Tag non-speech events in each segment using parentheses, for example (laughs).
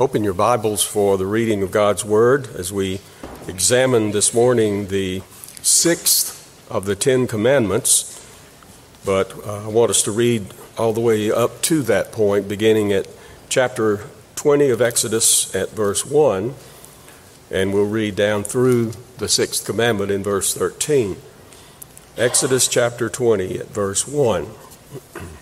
Open your Bibles for the reading of God's Word as we examine this morning the sixth of the Ten Commandments. But uh, I want us to read all the way up to that point, beginning at chapter 20 of Exodus at verse 1, and we'll read down through the sixth commandment in verse 13. Exodus chapter 20 at verse 1. (clears throat)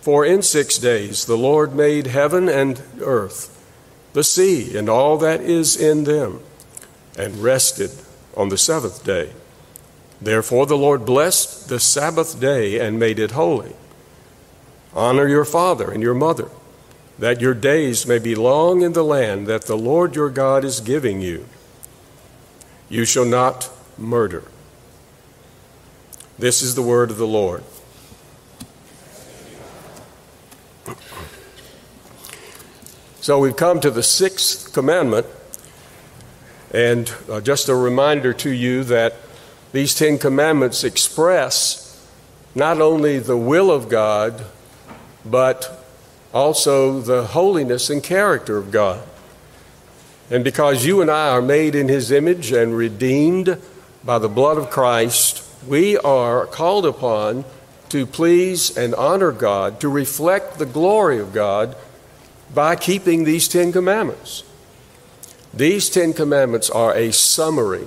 for in six days the Lord made heaven and earth, the sea, and all that is in them, and rested on the seventh day. Therefore the Lord blessed the Sabbath day and made it holy. Honor your father and your mother, that your days may be long in the land that the Lord your God is giving you. You shall not murder. This is the word of the Lord. So we've come to the sixth commandment, and uh, just a reminder to you that these Ten Commandments express not only the will of God, but also the holiness and character of God. And because you and I are made in His image and redeemed by the blood of Christ, we are called upon to please and honor God, to reflect the glory of God by keeping these Ten Commandments. These Ten Commandments are a summary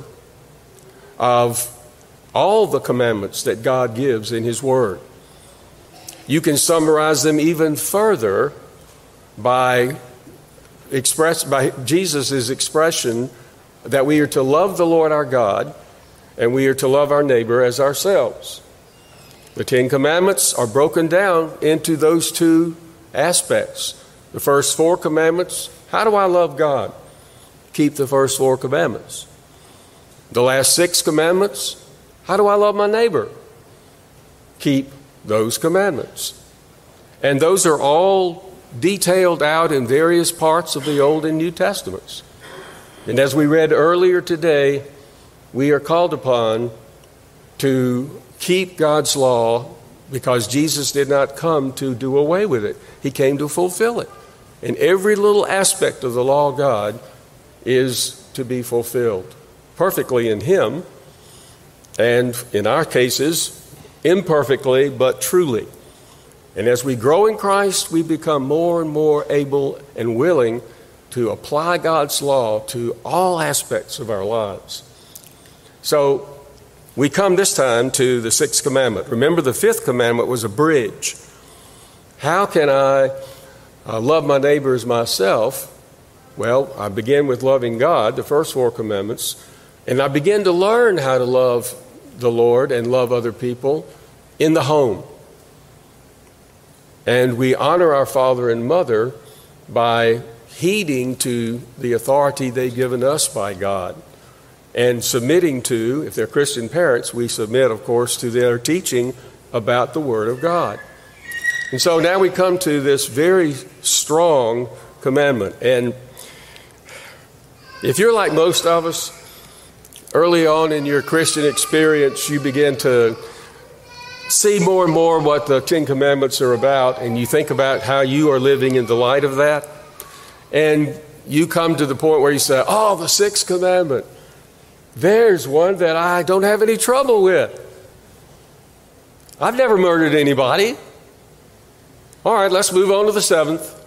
of all the commandments that God gives in His Word. You can summarize them even further by express by Jesus' expression that we are to love the Lord our God and we are to love our neighbor as ourselves. The Ten Commandments are broken down into those two aspects. The first four commandments how do I love God? Keep the first four commandments. The last six commandments how do I love my neighbor? Keep those commandments. And those are all detailed out in various parts of the Old and New Testaments. And as we read earlier today, we are called upon to keep God's law because Jesus did not come to do away with it, He came to fulfill it. And every little aspect of the law of God is to be fulfilled perfectly in Him, and in our cases, imperfectly but truly. And as we grow in Christ, we become more and more able and willing to apply God's law to all aspects of our lives. So we come this time to the sixth commandment. Remember, the fifth commandment was a bridge. How can I uh, love my neighbor as myself? Well, I begin with loving God, the first four commandments, and I begin to learn how to love the Lord and love other people in the home. And we honor our father and mother by heeding to the authority they've given us by God and submitting to, if they're Christian parents, we submit, of course, to their teaching about the Word of God. And so now we come to this very strong commandment. And if you're like most of us, early on in your Christian experience, you begin to see more and more what the Ten Commandments are about, and you think about how you are living in the light of that. And you come to the point where you say, Oh, the sixth commandment. There's one that I don't have any trouble with. I've never murdered anybody. All right, let's move on to the seventh.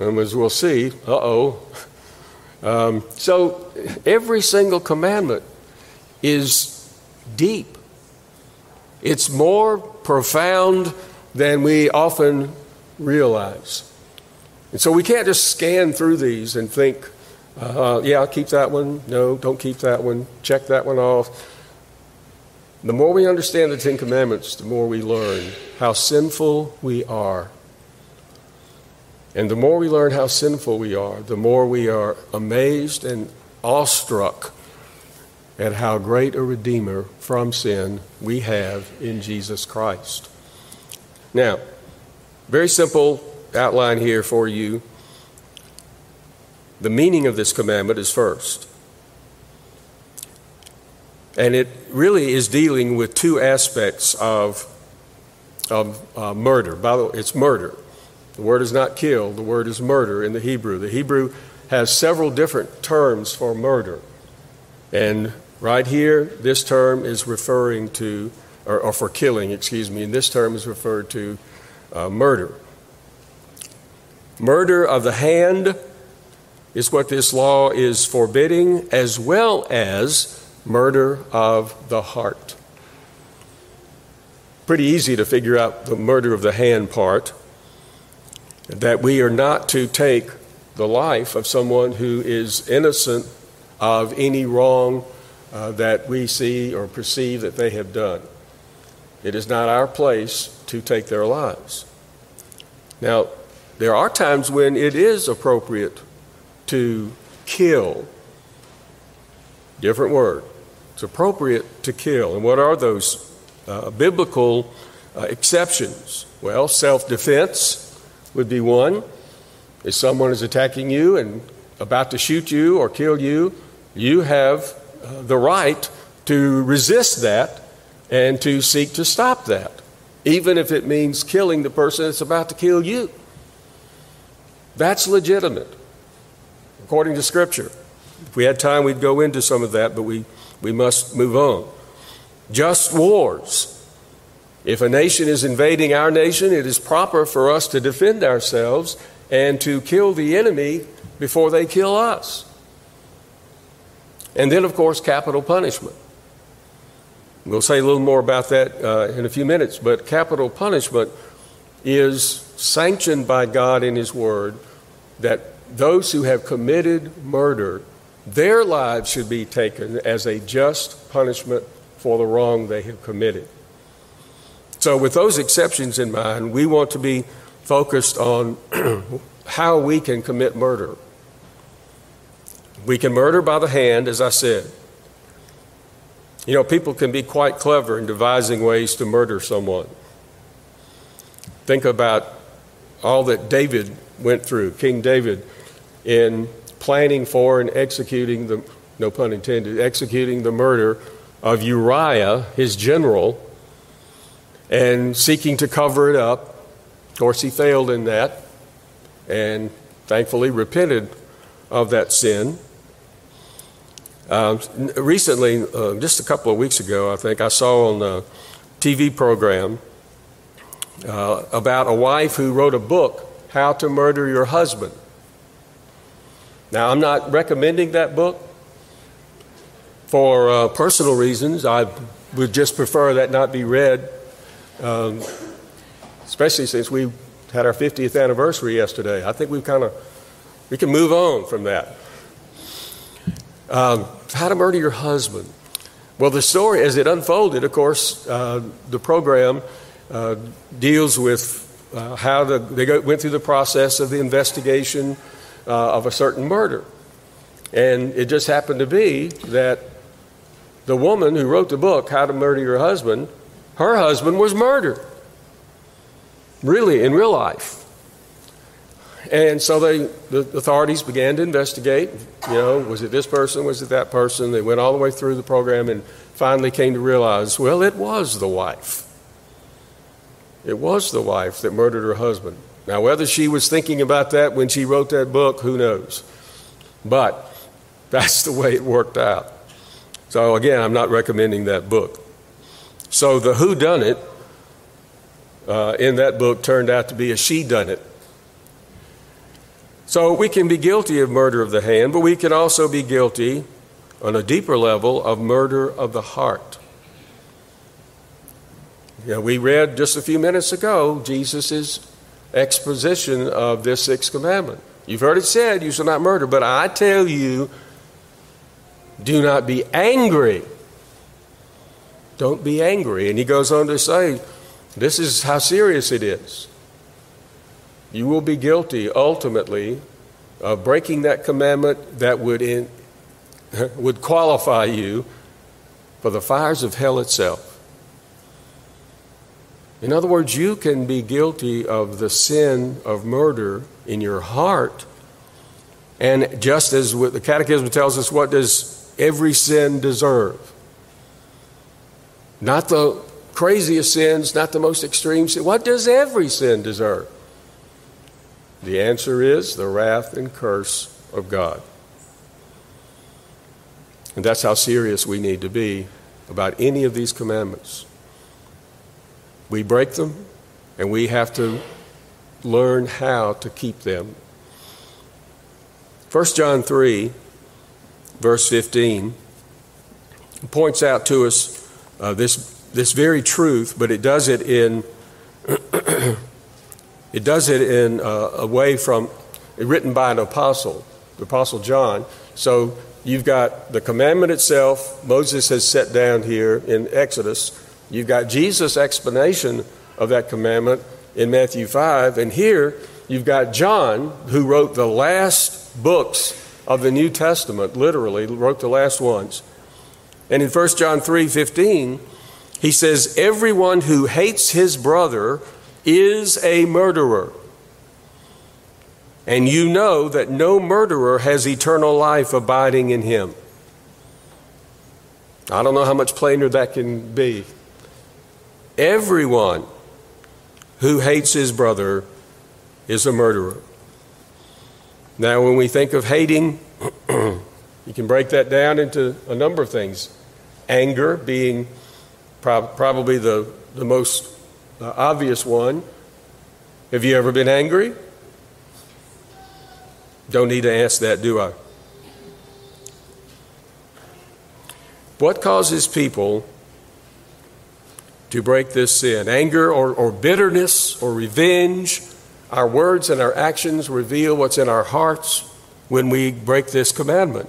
And as we'll see, uh oh. Um, so every single commandment is deep, it's more profound than we often realize. And so we can't just scan through these and think, uh, yeah, I'll keep that one. No, don't keep that one. Check that one off. The more we understand the Ten Commandments, the more we learn how sinful we are. And the more we learn how sinful we are, the more we are amazed and awestruck at how great a Redeemer from sin we have in Jesus Christ. Now, very simple outline here for you. The meaning of this commandment is first. And it really is dealing with two aspects of, of uh, murder. By the way, it's murder. The word is not kill, the word is murder in the Hebrew. The Hebrew has several different terms for murder. And right here, this term is referring to, or, or for killing, excuse me, and this term is referred to uh, murder. Murder of the hand is what this law is forbidding, as well as murder of the heart. Pretty easy to figure out the murder of the hand part. That we are not to take the life of someone who is innocent of any wrong uh, that we see or perceive that they have done. It is not our place to take their lives. Now, there are times when it is appropriate to kill. Different word. It's appropriate to kill. And what are those uh, biblical uh, exceptions? Well, self defense would be one. If someone is attacking you and about to shoot you or kill you, you have uh, the right to resist that and to seek to stop that, even if it means killing the person that's about to kill you. That's legitimate, according to Scripture. If we had time, we'd go into some of that, but we we must move on. Just wars. If a nation is invading our nation, it is proper for us to defend ourselves and to kill the enemy before they kill us. And then, of course, capital punishment. We'll say a little more about that uh, in a few minutes, but capital punishment is sanctioned by God in His Word that those who have committed murder their lives should be taken as a just punishment for the wrong they have committed. So, with those exceptions in mind, we want to be focused on (clears throat) how we can commit murder. We can murder by the hand, as I said. You know, people can be quite clever in devising ways to murder someone. Think about all that David went through, King David, in planning for and executing the, no pun intended, executing the murder of Uriah, his general, and seeking to cover it up. Of course, he failed in that and thankfully repented of that sin. Uh, recently, uh, just a couple of weeks ago, I think, I saw on a TV program uh, about a wife who wrote a book, How to Murder Your Husband. Now, I'm not recommending that book for uh, personal reasons. I would just prefer that not be read, um, especially since we had our 50th anniversary yesterday. I think we've kind of we can move on from that. Um, how to murder your husband. Well, the story, as it unfolded, of course, uh, the program uh, deals with uh, how the, they go, went through the process of the investigation uh, of a certain murder. And it just happened to be that the woman who wrote the book, How to Murder Your Husband, her husband was murdered. really in real life. And so they, the authorities began to investigate. You know, was it this person? Was it that person? They went all the way through the program and finally came to realize, well, it was the wife. It was the wife that murdered her husband. Now, whether she was thinking about that when she wrote that book, who knows? But that's the way it worked out. So, again, I'm not recommending that book. So, the who done it uh, in that book turned out to be a she done it. So, we can be guilty of murder of the hand, but we can also be guilty on a deeper level of murder of the heart. Know, we read just a few minutes ago Jesus' exposition of this sixth commandment. You've heard it said, You shall not murder, but I tell you, do not be angry. Don't be angry. And he goes on to say, This is how serious it is. You will be guilty ultimately of breaking that commandment that would, in, (laughs) would qualify you for the fires of hell itself. In other words, you can be guilty of the sin of murder in your heart. And just as the Catechism tells us, what does every sin deserve? Not the craziest sins, not the most extreme sin. What does every sin deserve? The answer is the wrath and curse of God. And that's how serious we need to be about any of these commandments. We break them, and we have to learn how to keep them. 1 John 3, verse 15, points out to us uh, this, this very truth, but it does it in (clears throat) it does it in uh, a way from written by an apostle, the apostle John. So you've got the commandment itself. Moses has set down here in Exodus. You've got Jesus' explanation of that commandment in Matthew 5, and here you've got John, who wrote the last books of the New Testament, literally, wrote the last ones. And in 1 John 3 15, he says, Everyone who hates his brother is a murderer. And you know that no murderer has eternal life abiding in him. I don't know how much plainer that can be. Everyone who hates his brother is a murderer. Now, when we think of hating, (clears throat) you can break that down into a number of things. Anger being prob- probably the, the most uh, obvious one. Have you ever been angry? Don't need to ask that, do I? What causes people to break this sin. Anger or, or bitterness or revenge. Our words and our actions reveal what's in our hearts when we break this commandment.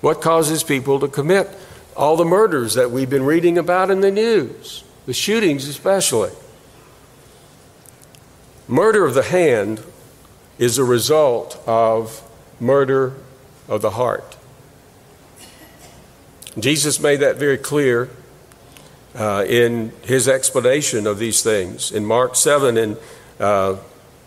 What causes people to commit all the murders that we've been reading about in the news, the shootings especially? Murder of the hand is a result of murder of the heart. Jesus made that very clear uh, in his explanation of these things. In Mark 7 and uh,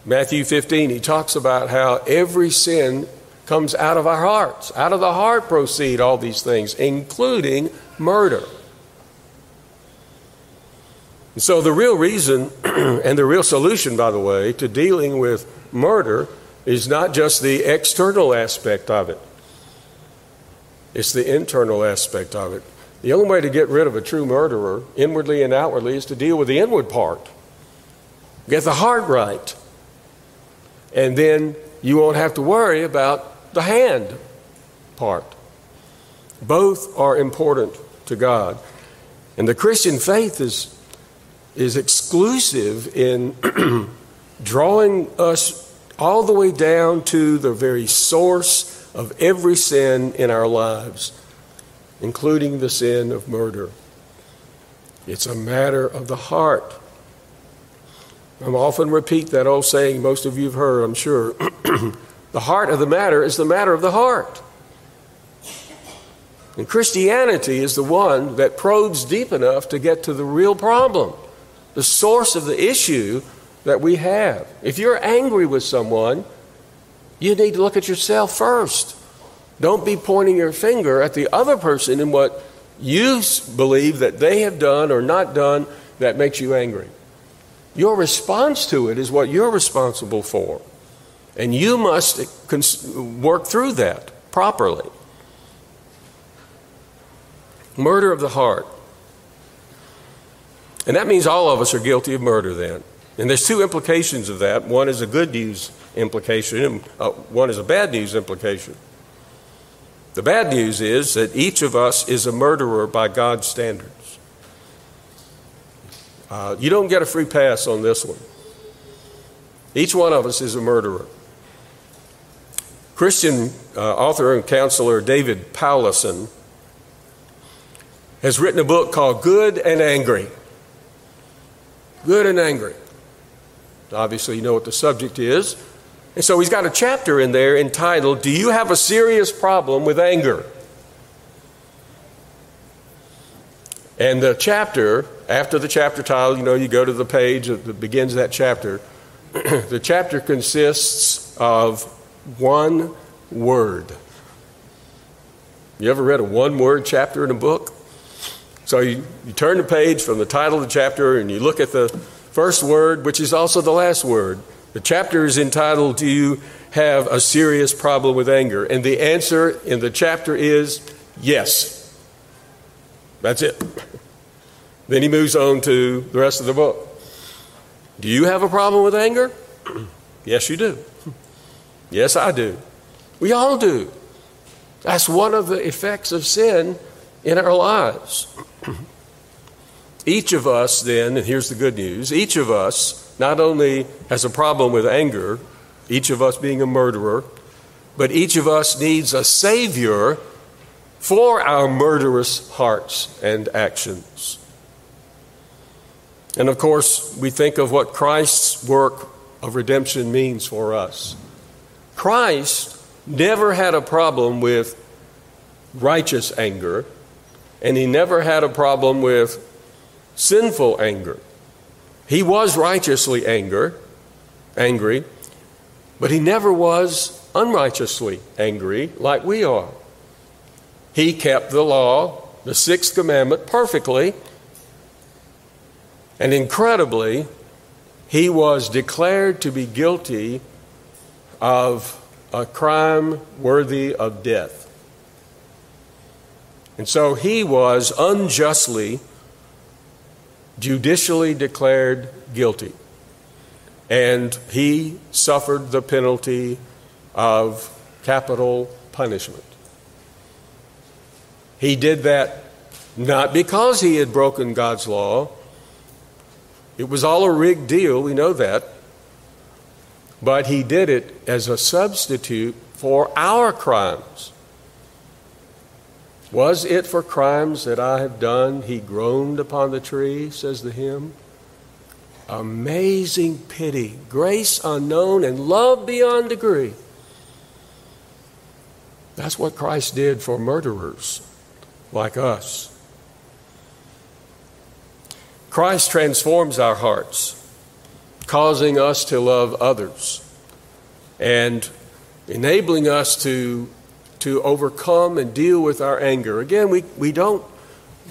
Matthew 15, he talks about how every sin comes out of our hearts. Out of the heart proceed all these things, including murder. And so, the real reason (clears throat) and the real solution, by the way, to dealing with murder is not just the external aspect of it, it's the internal aspect of it. The only way to get rid of a true murderer, inwardly and outwardly, is to deal with the inward part. Get the heart right. And then you won't have to worry about the hand part. Both are important to God. And the Christian faith is, is exclusive in (clears throat) drawing us all the way down to the very source of every sin in our lives including the sin of murder. It's a matter of the heart. I often repeat that old saying most of you have heard, I'm sure. (clears throat) the heart of the matter is the matter of the heart. And Christianity is the one that probes deep enough to get to the real problem, the source of the issue that we have. If you're angry with someone, you need to look at yourself first. Don't be pointing your finger at the other person in what you believe that they have done or not done that makes you angry. Your response to it is what you're responsible for. And you must work through that properly. Murder of the heart. And that means all of us are guilty of murder then. And there's two implications of that. One is a good news implication, and uh, one is a bad news implication. The bad news is that each of us is a murderer by God's standards. Uh, you don't get a free pass on this one. Each one of us is a murderer. Christian uh, author and counselor David Powlison has written a book called Good and Angry. Good and Angry. Obviously, you know what the subject is. And so he's got a chapter in there entitled, Do You Have a Serious Problem with Anger? And the chapter, after the chapter title, you know, you go to the page that begins that chapter. (clears throat) the chapter consists of one word. You ever read a one word chapter in a book? So you, you turn the page from the title of the chapter and you look at the first word, which is also the last word. The chapter is entitled, Do You Have a Serious Problem with Anger? And the answer in the chapter is yes. That's it. Then he moves on to the rest of the book. Do you have a problem with anger? (clears throat) yes, you do. (clears throat) Yes, I do. We all do. That's one of the effects of sin in our lives. (clears throat) Each of us, then, and here's the good news each of us not only has a problem with anger, each of us being a murderer, but each of us needs a Savior for our murderous hearts and actions. And of course, we think of what Christ's work of redemption means for us. Christ never had a problem with righteous anger, and he never had a problem with sinful anger. He was righteously anger, angry, but he never was unrighteously angry like we are. He kept the law, the sixth commandment, perfectly, and incredibly, he was declared to be guilty of a crime worthy of death. And so he was unjustly judicially declared guilty. And he suffered the penalty of capital punishment. He did that not because he had broken God's law. It was all a rigged deal, we know that. But he did it as a substitute for our crimes. Was it for crimes that I have done he groaned upon the tree, says the hymn? Amazing pity, grace unknown, and love beyond degree. That's what Christ did for murderers like us. Christ transforms our hearts, causing us to love others and enabling us to to overcome and deal with our anger. Again, we, we don't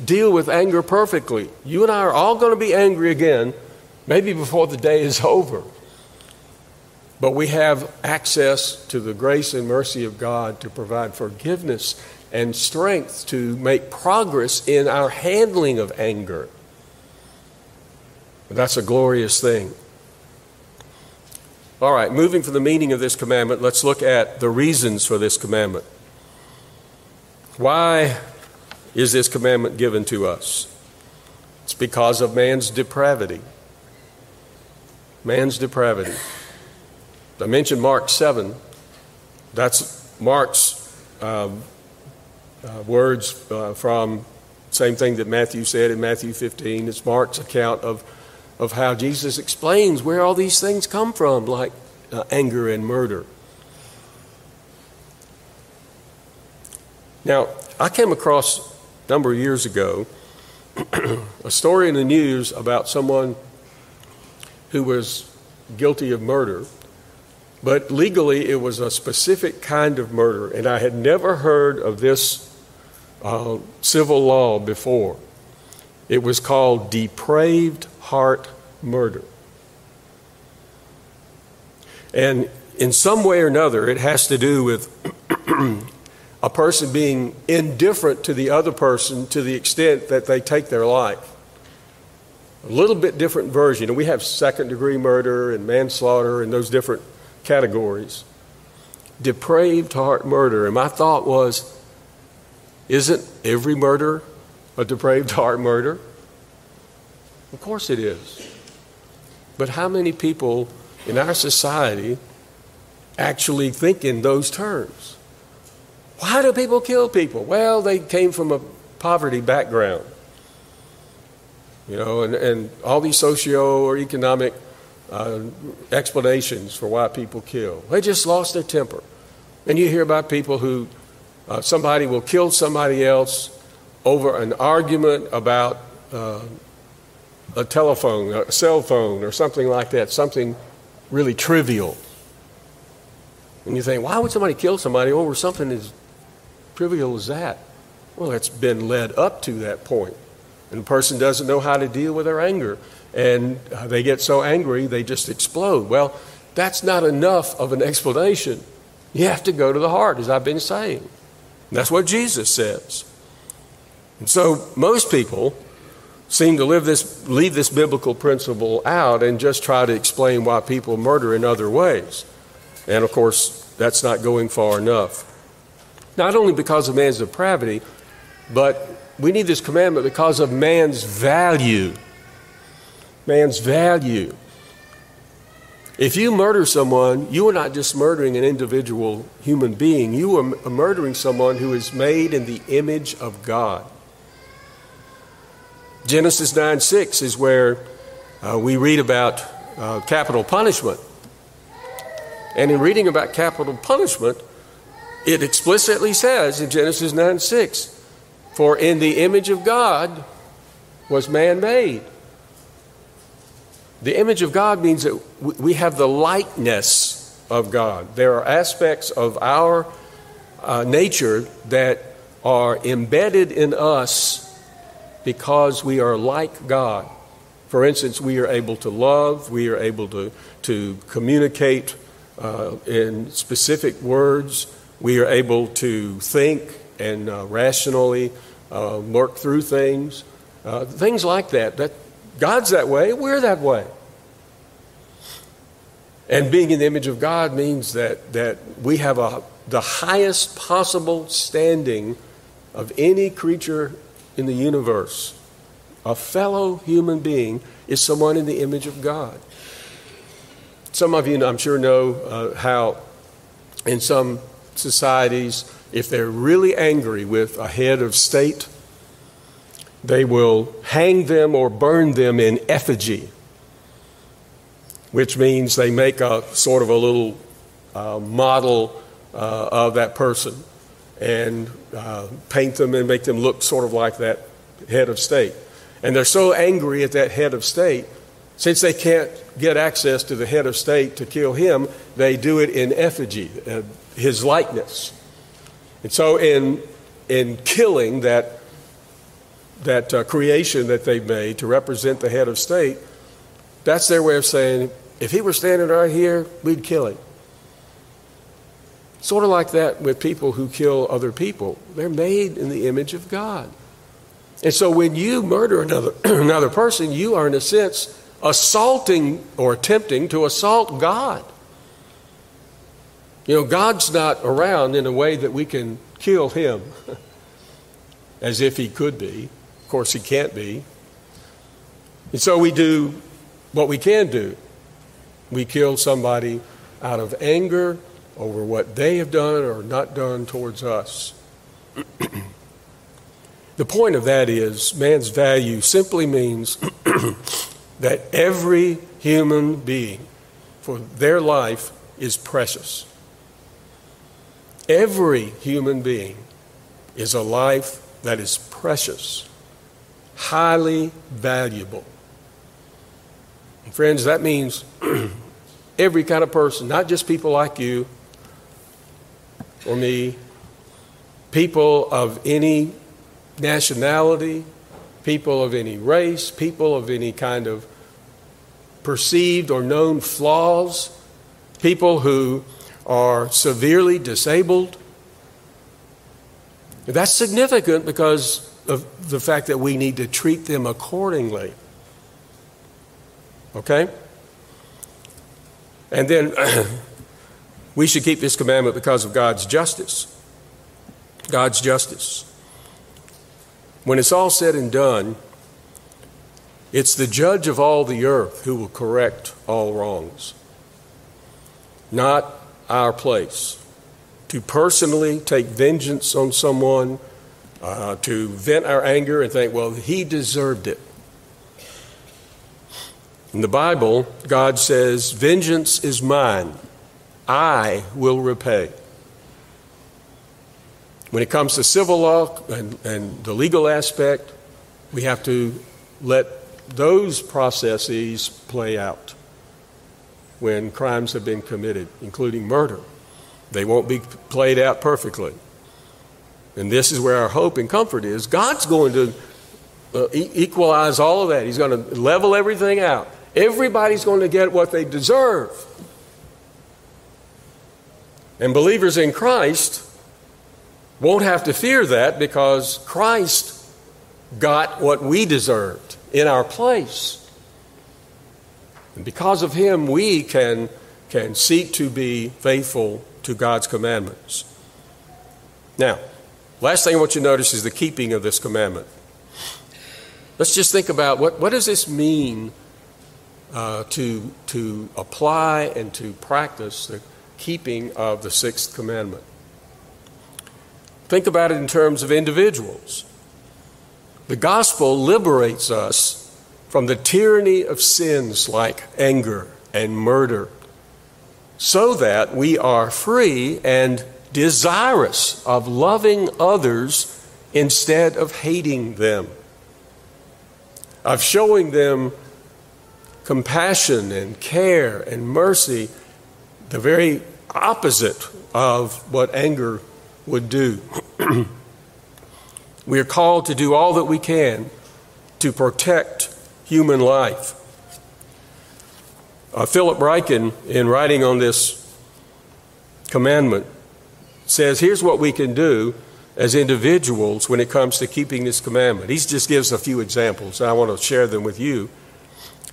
deal with anger perfectly. You and I are all going to be angry again, maybe before the day is (laughs) over. But we have access to the grace and mercy of God to provide forgiveness and strength to make progress in our handling of anger. That's a glorious thing. All right, moving from the meaning of this commandment, let's look at the reasons for this commandment. Why is this commandment given to us? It's because of man's depravity. Man's depravity. I mentioned Mark 7. That's Mark's um, uh, words uh, from same thing that Matthew said in Matthew 15. It's Mark's account of, of how Jesus explains where all these things come from, like uh, anger and murder. Now, I came across a number of years ago (clears throat) a story in the news about someone who was guilty of murder, but legally it was a specific kind of murder, and I had never heard of this uh, civil law before. It was called depraved heart murder. And in some way or another, it has to do with (clears throat) a person being indifferent to the other person to the extent that they take their life. A little bit different version. And we have second degree murder and manslaughter and those different categories. Depraved heart murder. And my thought was isn't every murder a depraved heart murder? Of course it is. But how many people in our society actually think in those terms? Why do people kill people? Well, they came from a poverty background. You know, and, and all these socio or economic uh, explanations for why people kill. They just lost their temper. And you hear about people who, uh, somebody will kill somebody else over an argument about uh, a telephone, a cell phone, or something like that, something really trivial. And you think, why would somebody kill somebody over something as trivial as that? Well, it's been led up to that point. And the person doesn't know how to deal with their anger. And they get so angry, they just explode. Well, that's not enough of an explanation. You have to go to the heart, as I've been saying. And that's what Jesus says. And so most people seem to live this, leave this biblical principle out and just try to explain why people murder in other ways. And of course, that's not going far enough. Not only because of man's depravity, but we need this commandment because of man's value. Man's value. If you murder someone, you are not just murdering an individual human being, you are murdering someone who is made in the image of God. Genesis 9 6 is where uh, we read about uh, capital punishment. And in reading about capital punishment, it explicitly says in Genesis 9 6 for in the image of God was man made. The image of God means that we have the likeness of God. There are aspects of our uh, nature that are embedded in us because we are like God. For instance, we are able to love, we are able to, to communicate uh, in specific words, we are able to think and uh, rationally uh, work through things, uh, things like that. That God's that way, we're that way. And being in the image of God means that, that we have a, the highest possible standing of any creature in the universe. A fellow human being is someone in the image of God. Some of you, I'm sure, know uh, how in some societies if they're really angry with a head of state, they will hang them or burn them in effigy, which means they make a sort of a little uh, model uh, of that person and uh, paint them and make them look sort of like that head of state. And they're so angry at that head of state, since they can't get access to the head of state to kill him, they do it in effigy, uh, his likeness. And so, in, in killing that, that uh, creation that they've made to represent the head of state, that's their way of saying, if he were standing right here, we'd kill him. Sort of like that with people who kill other people. They're made in the image of God. And so when you murder another, (clears throat) another person, you are, in a sense, assaulting or attempting to assault God. You know, God's not around in a way that we can kill him (laughs) as if he could be. Of course, he can't be. And so we do what we can do. We kill somebody out of anger over what they have done or not done towards us. (clears throat) the point of that is man's value simply means (clears throat) that every human being for their life is precious. Every human being is a life that is precious, highly valuable. And friends, that means (clears throat) every kind of person, not just people like you or me, people of any nationality, people of any race, people of any kind of perceived or known flaws, people who are severely disabled. That's significant because of the fact that we need to treat them accordingly. Okay? And then (clears throat) we should keep this commandment because of God's justice. God's justice. When it's all said and done, it's the judge of all the earth who will correct all wrongs, not our place. To personally take vengeance on someone, uh, to vent our anger and think, well, he deserved it. In the Bible, God says, Vengeance is mine, I will repay. When it comes to civil law and, and the legal aspect, we have to let those processes play out when crimes have been committed, including murder. They won't be played out perfectly. And this is where our hope and comfort is. God's going to uh, equalize all of that, He's going to level everything out. Everybody's going to get what they deserve. And believers in Christ won't have to fear that because Christ got what we deserved in our place. And because of him, we can, can seek to be faithful to God's commandments. Now, last thing I want you to notice is the keeping of this commandment. Let's just think about what, what does this mean uh, to, to apply and to practice the keeping of the sixth commandment. Think about it in terms of individuals. The gospel liberates us from the tyranny of sins like anger and murder so that we are free and desirous of loving others instead of hating them, of showing them compassion and care and mercy, the very opposite of what anger would do. (clears throat) we are called to do all that we can to protect human life. Uh, Philip Ryken, in writing on this commandment, says here's what we can do as individuals when it comes to keeping this commandment. He just gives a few examples, I want to share them with you.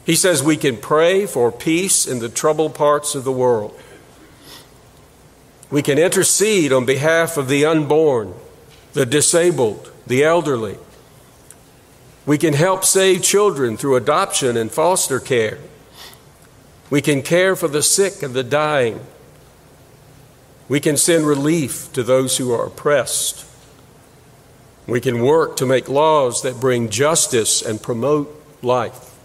He says we can pray for peace in the troubled parts of the world. We can intercede on behalf of the unborn, the disabled, the elderly. We can help save children through adoption and foster care. We can care for the sick and the dying. We can send relief to those who are oppressed. We can work to make laws that bring justice and promote life.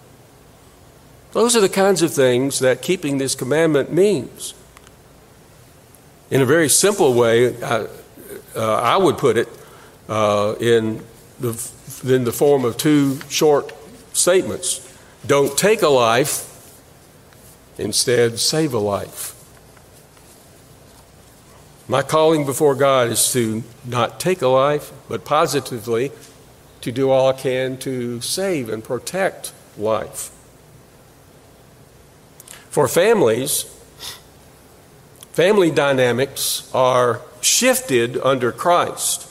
Those are the kinds of things that keeping this commandment means. In a very simple way, I, uh, I would put it uh, in, in the form of two short statements Don't take a life, instead, save a life. My calling before God is to not take a life, but positively to do all I can to save and protect life. For families, family dynamics are shifted under Christ,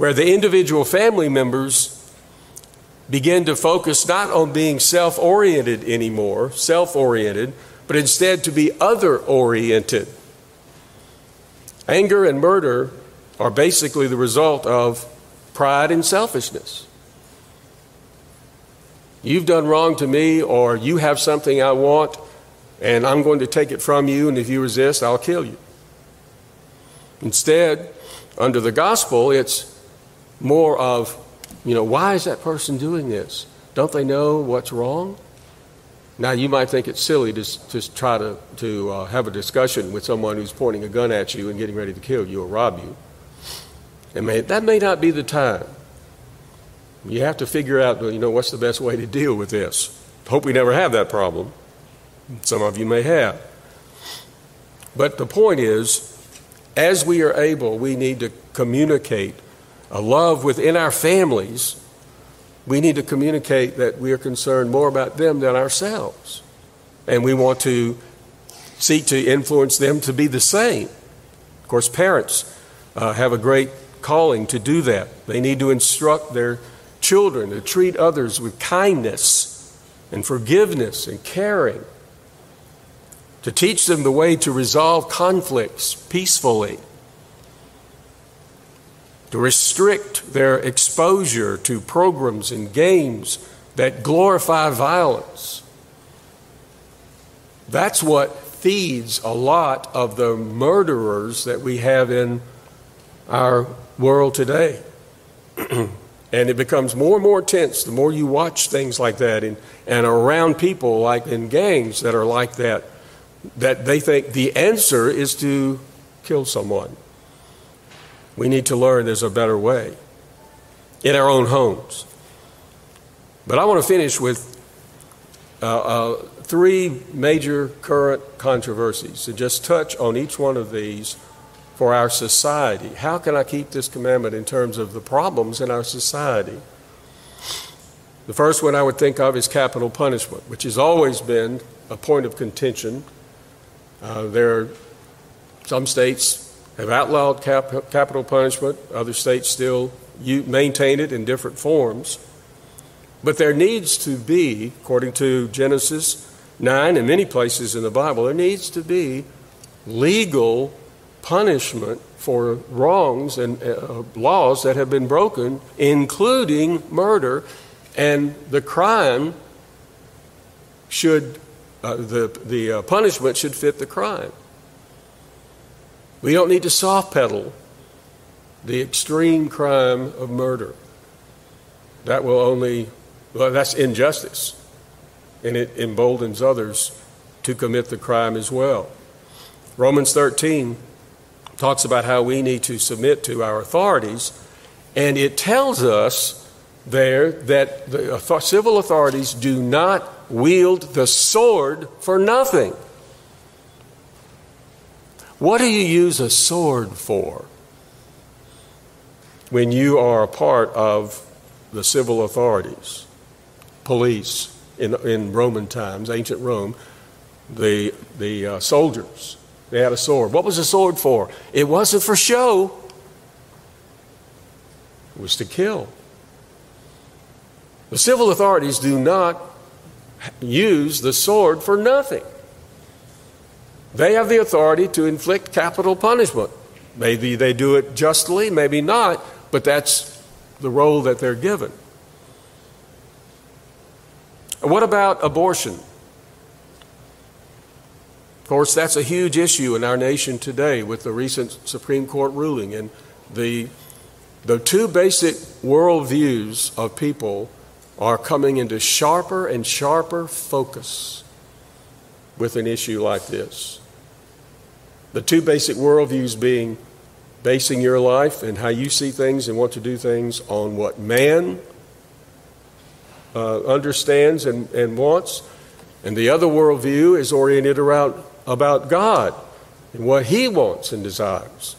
where the individual family members begin to focus not on being self oriented anymore, self oriented, but instead to be other oriented. Anger and murder are basically the result of pride and selfishness. You've done wrong to me, or you have something I want, and I'm going to take it from you, and if you resist, I'll kill you. Instead, under the gospel, it's more of, you know, why is that person doing this? Don't they know what's wrong? Now, you might think it's silly to just try to, to uh, have a discussion with someone who's pointing a gun at you and getting ready to kill you or rob you. And may, that may not be the time. You have to figure out, you know, what's the best way to deal with this. Hope we never have that problem. Some of you may have. But the point is, as we are able, we need to communicate a love within our families. We need to communicate that we are concerned more about them than ourselves. And we want to seek to influence them to be the same. Of course, parents uh, have a great calling to do that. They need to instruct their children to treat others with kindness and forgiveness and caring, to teach them the way to resolve conflicts peacefully, to restrict their exposure to programs and games that glorify violence. That's what feeds a lot of the murderers that we have in our world today. (clears throat) and it becomes more and more tense the more you watch things like that and, and around people like in gangs that are like that, that they think the answer is to kill someone. We need to learn there's a better way in our own homes. But I want to finish with uh, uh, three major current controversies and just touch on each one of these for our society. How can I keep this commandment in terms of the problems in our society? The first one I would think of is capital punishment, which has always been a point of contention. Uh, there are some states have outlawed cap- capital punishment, other states still maintain it in different forms. But there needs to be, according to Genesis 9 and many places in the Bible, there needs to be legal punishment for wrongs and uh, laws that have been broken, including murder, and the crime should, uh, the, the uh, punishment should fit the crime. We don't need to soft pedal the extreme crime of murder. That will only well, that's injustice, and it emboldens others to commit the crime as well. Romans 13 talks about how we need to submit to our authorities, and it tells us there that the civil authorities do not wield the sword for nothing. What do you use a sword for when you are a part of the civil authorities? police in, in Roman times, ancient Rome, the, the uh, soldiers. They had a sword. What was a sword for? It wasn't for show, it was to kill. The civil authorities do not use the sword for nothing. They have the authority to inflict capital punishment. Maybe they do it justly, maybe not, but that's the role that they're given. What about abortion? Of course, that's a huge issue in our nation today with the recent Supreme Court ruling. And the, the two basic worldviews of people are coming into sharper and sharper focus with an issue like this. The two basic worldviews being basing your life and how you see things and want to do things on what man uh, understands and, and wants. And the other worldview is oriented around about God and what He wants and desires.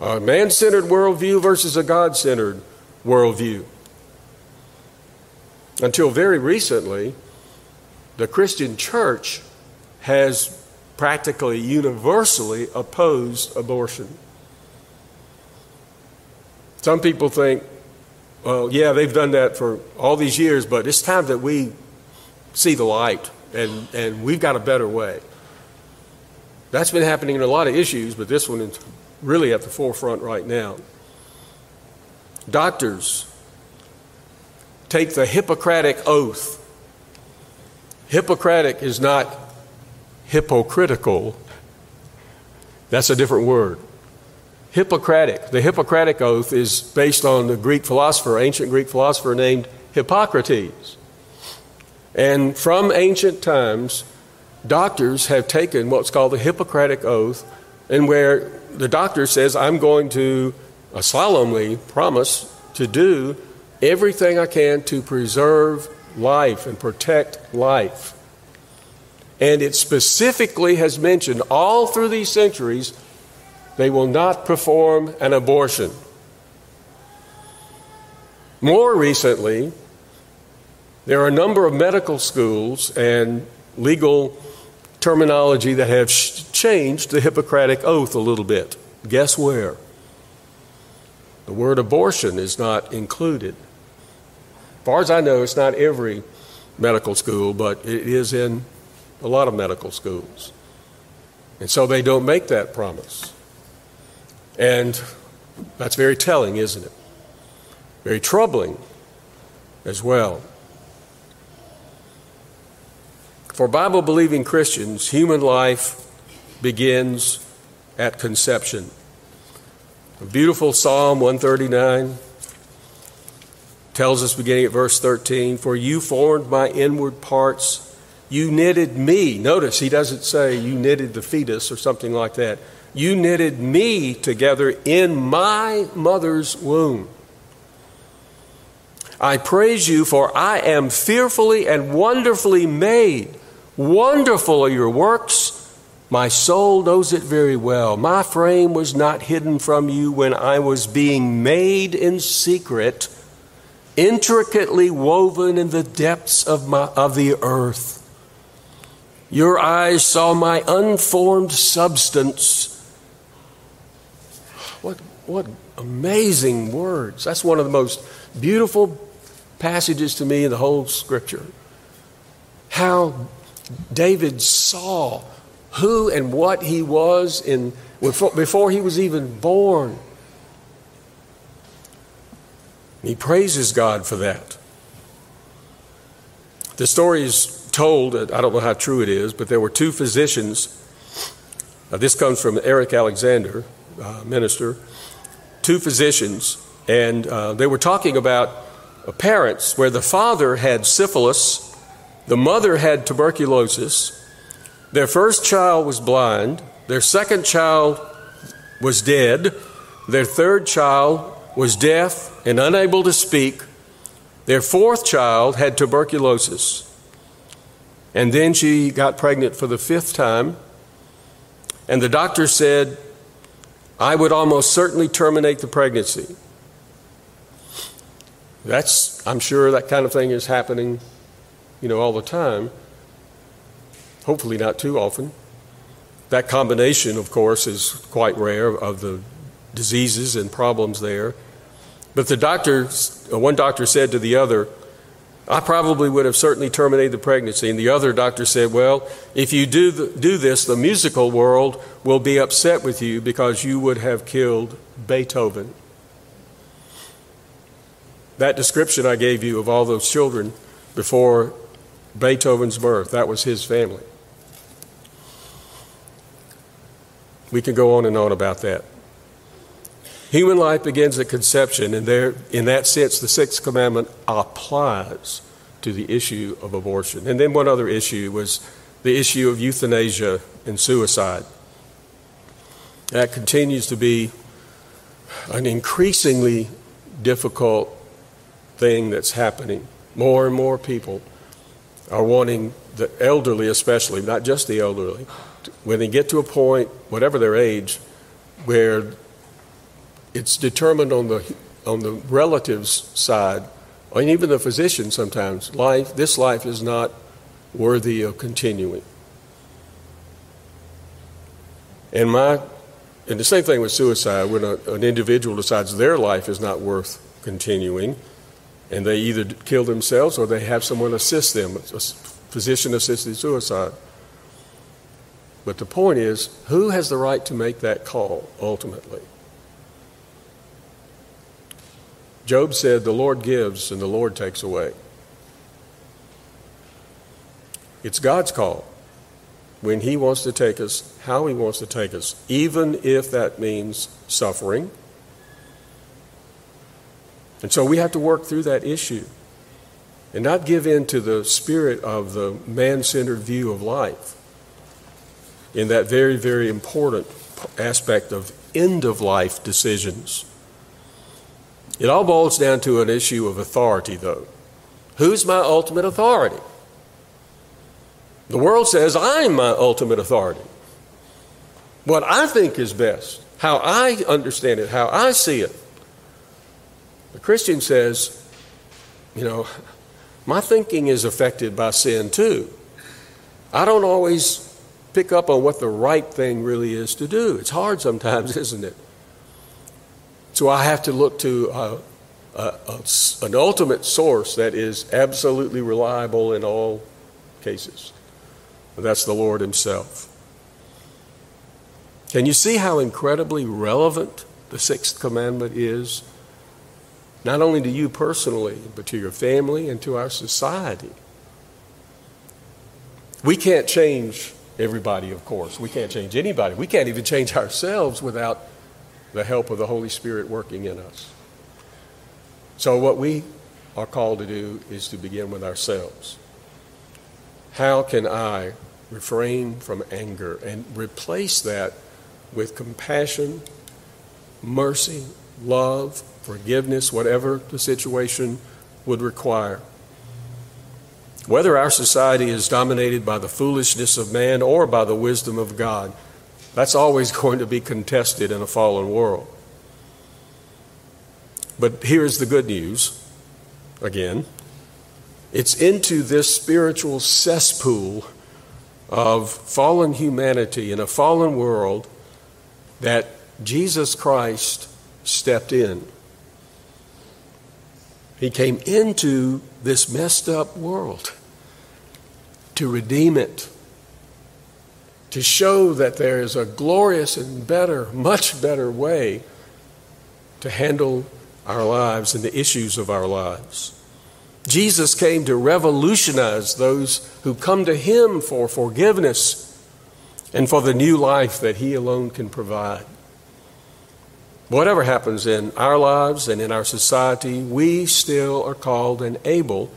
A man centered worldview versus a God centered worldview. Until very recently, the Christian church has practically universally opposed abortion. Some people think well, yeah, they've done that for all these years, but it's time that we see the light and, and we've got a better way. That's been happening in a lot of issues, but this one is really at the forefront right now. Doctors take the Hippocratic oath. Hippocratic is not hypocritical, that's a different word. Hippocratic. The Hippocratic Oath is based on the Greek philosopher, ancient Greek philosopher named Hippocrates. And from ancient times, doctors have taken what's called the Hippocratic Oath, and where the doctor says, I'm going to uh, solemnly promise to do everything I can to preserve life and protect life. And it specifically has mentioned all through these centuries they will not perform an abortion. More recently, there are a number of medical schools and legal terminology that have changed the Hippocratic Oath a little bit. Guess where? The word abortion is not included. As far as I know, it's not every medical school, but it is in a lot of medical schools. And so they don't make that promise. And that's very telling, isn't it? Very troubling as well. For Bible believing Christians, human life begins at conception. A beautiful Psalm 139 tells us, beginning at verse 13, For you formed my inward parts, you knitted me. Notice he doesn't say you knitted the fetus or something like that. You knitted me together in my mother's womb. I praise you, for I am fearfully and wonderfully made. Wonderful are your works. My soul knows it very well. My frame was not hidden from you when I was being made in secret, intricately woven in the depths of, my, of the earth. Your eyes saw my unformed substance. What, what amazing words. That's one of the most beautiful passages to me in the whole scripture. How David saw who and what he was in, before he was even born. He praises God for that. The story is told, I don't know how true it is, but there were two physicians. Uh, this comes from Eric Alexander, uh, minister. Two physicians, and uh, they were talking about parents where the father had syphilis the mother had tuberculosis. Their first child was blind. Their second child was dead. Their third child was deaf and unable to speak. Their fourth child had tuberculosis. And then she got pregnant for the fifth time. And the doctor said, I would almost certainly terminate the pregnancy. That's, I'm sure that kind of thing is happening you know, all the time. Hopefully, not too often. That combination, of course, is quite rare of the diseases and problems there. But the doctor, one doctor said to the other, I probably would have certainly terminated the pregnancy. And the other doctor said, Well, if you do, the, do this, the musical world will be upset with you because you would have killed Beethoven. That description I gave you of all those children before Beethoven's birth. That was his family. We can go on and on about that. Human life begins at conception, and there, in that sense, the sixth commandment applies to the issue of abortion. And then one other issue was the issue of euthanasia and suicide. That continues to be an increasingly difficult thing that's happening. More and more people are wanting the elderly, especially, not just the elderly, when they get to a point, whatever their age, where it's determined on the on the relatives' side, and even the physician sometimes, life this life is not worthy of continuing. And my and the same thing with suicide, when a, an individual decides their life is not worth continuing, and they either kill themselves or they have someone assist them, a physician assisted suicide. But the point is, who has the right to make that call ultimately? Job said, The Lord gives and the Lord takes away. It's God's call when He wants to take us, how He wants to take us, even if that means suffering and so we have to work through that issue and not give in to the spirit of the man centered view of life in that very, very important aspect of end of life decisions. It all boils down to an issue of authority, though. Who's my ultimate authority? The world says, I'm my ultimate authority. What I think is best, how I understand it, how I see it. The Christian says, you know, my thinking is affected by sin too. I don't always pick up on what the right thing really is to do. It's hard sometimes, (laughs) isn't it? So I have to look to uh, uh, a, a, an ultimate source that is absolutely reliable in all cases. That's the Lord Himself. Can you see how incredibly relevant the sixth commandment is? Not only to you personally, but to your family and to our society. We can't change everybody, of course. We can't change anybody. We can't even change ourselves without the help of the Holy Spirit working in us. So, what we are called to do is to begin with ourselves. How can I refrain from anger and replace that with compassion, mercy, love, forgiveness, whatever the situation would require? Whether our society is dominated by the foolishness of man or by the wisdom of God, that's always going to be contested in a fallen world. But here's the good news again it's into this spiritual cesspool of fallen humanity in a fallen world that Jesus Christ stepped in. He came into this messed up world to redeem it, to show that there is a glorious and better, much better way to handle our lives and the issues of our lives. Jesus came to revolutionize those who come to Him for forgiveness and for the new life that He alone can provide. Whatever happens in our lives and in our society, we still are called and able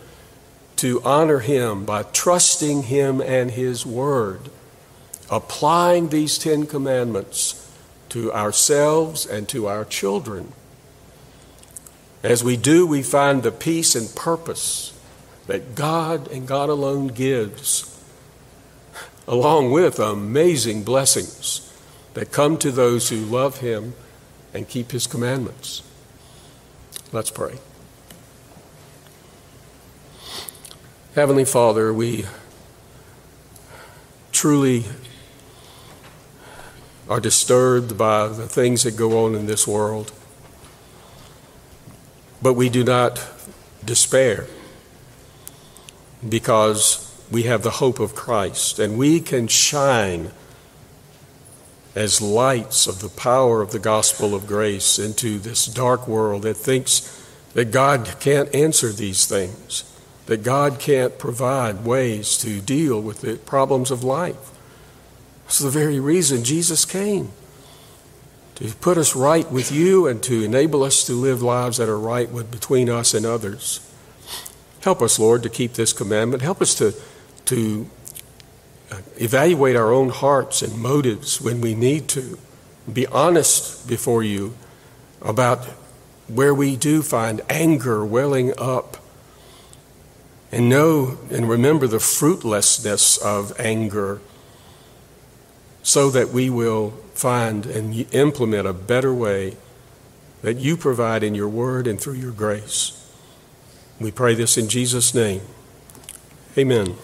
to honor Him by trusting Him and His Word, applying these Ten Commandments to ourselves and to our children. As we do, we find the peace and purpose that God and God alone gives, along with amazing blessings that come to those who love Him and keep His commandments. Let's pray. Heavenly Father, we truly are disturbed by the things that go on in this world. But we do not despair because we have the hope of Christ and we can shine as lights of the power of the gospel of grace into this dark world that thinks that God can't answer these things, that God can't provide ways to deal with the problems of life. That's the very reason Jesus came to put us right with you and to enable us to live lives that are right with, between us and others. Help us, Lord, to keep this commandment. Help us to, to uh, evaluate our own hearts and motives when we need to. Be honest before you about where we do find anger welling up. And know and remember the fruitlessness of anger so that we will find and implement a better way that you provide in your word and through your grace. We pray this in Jesus' name. Amen.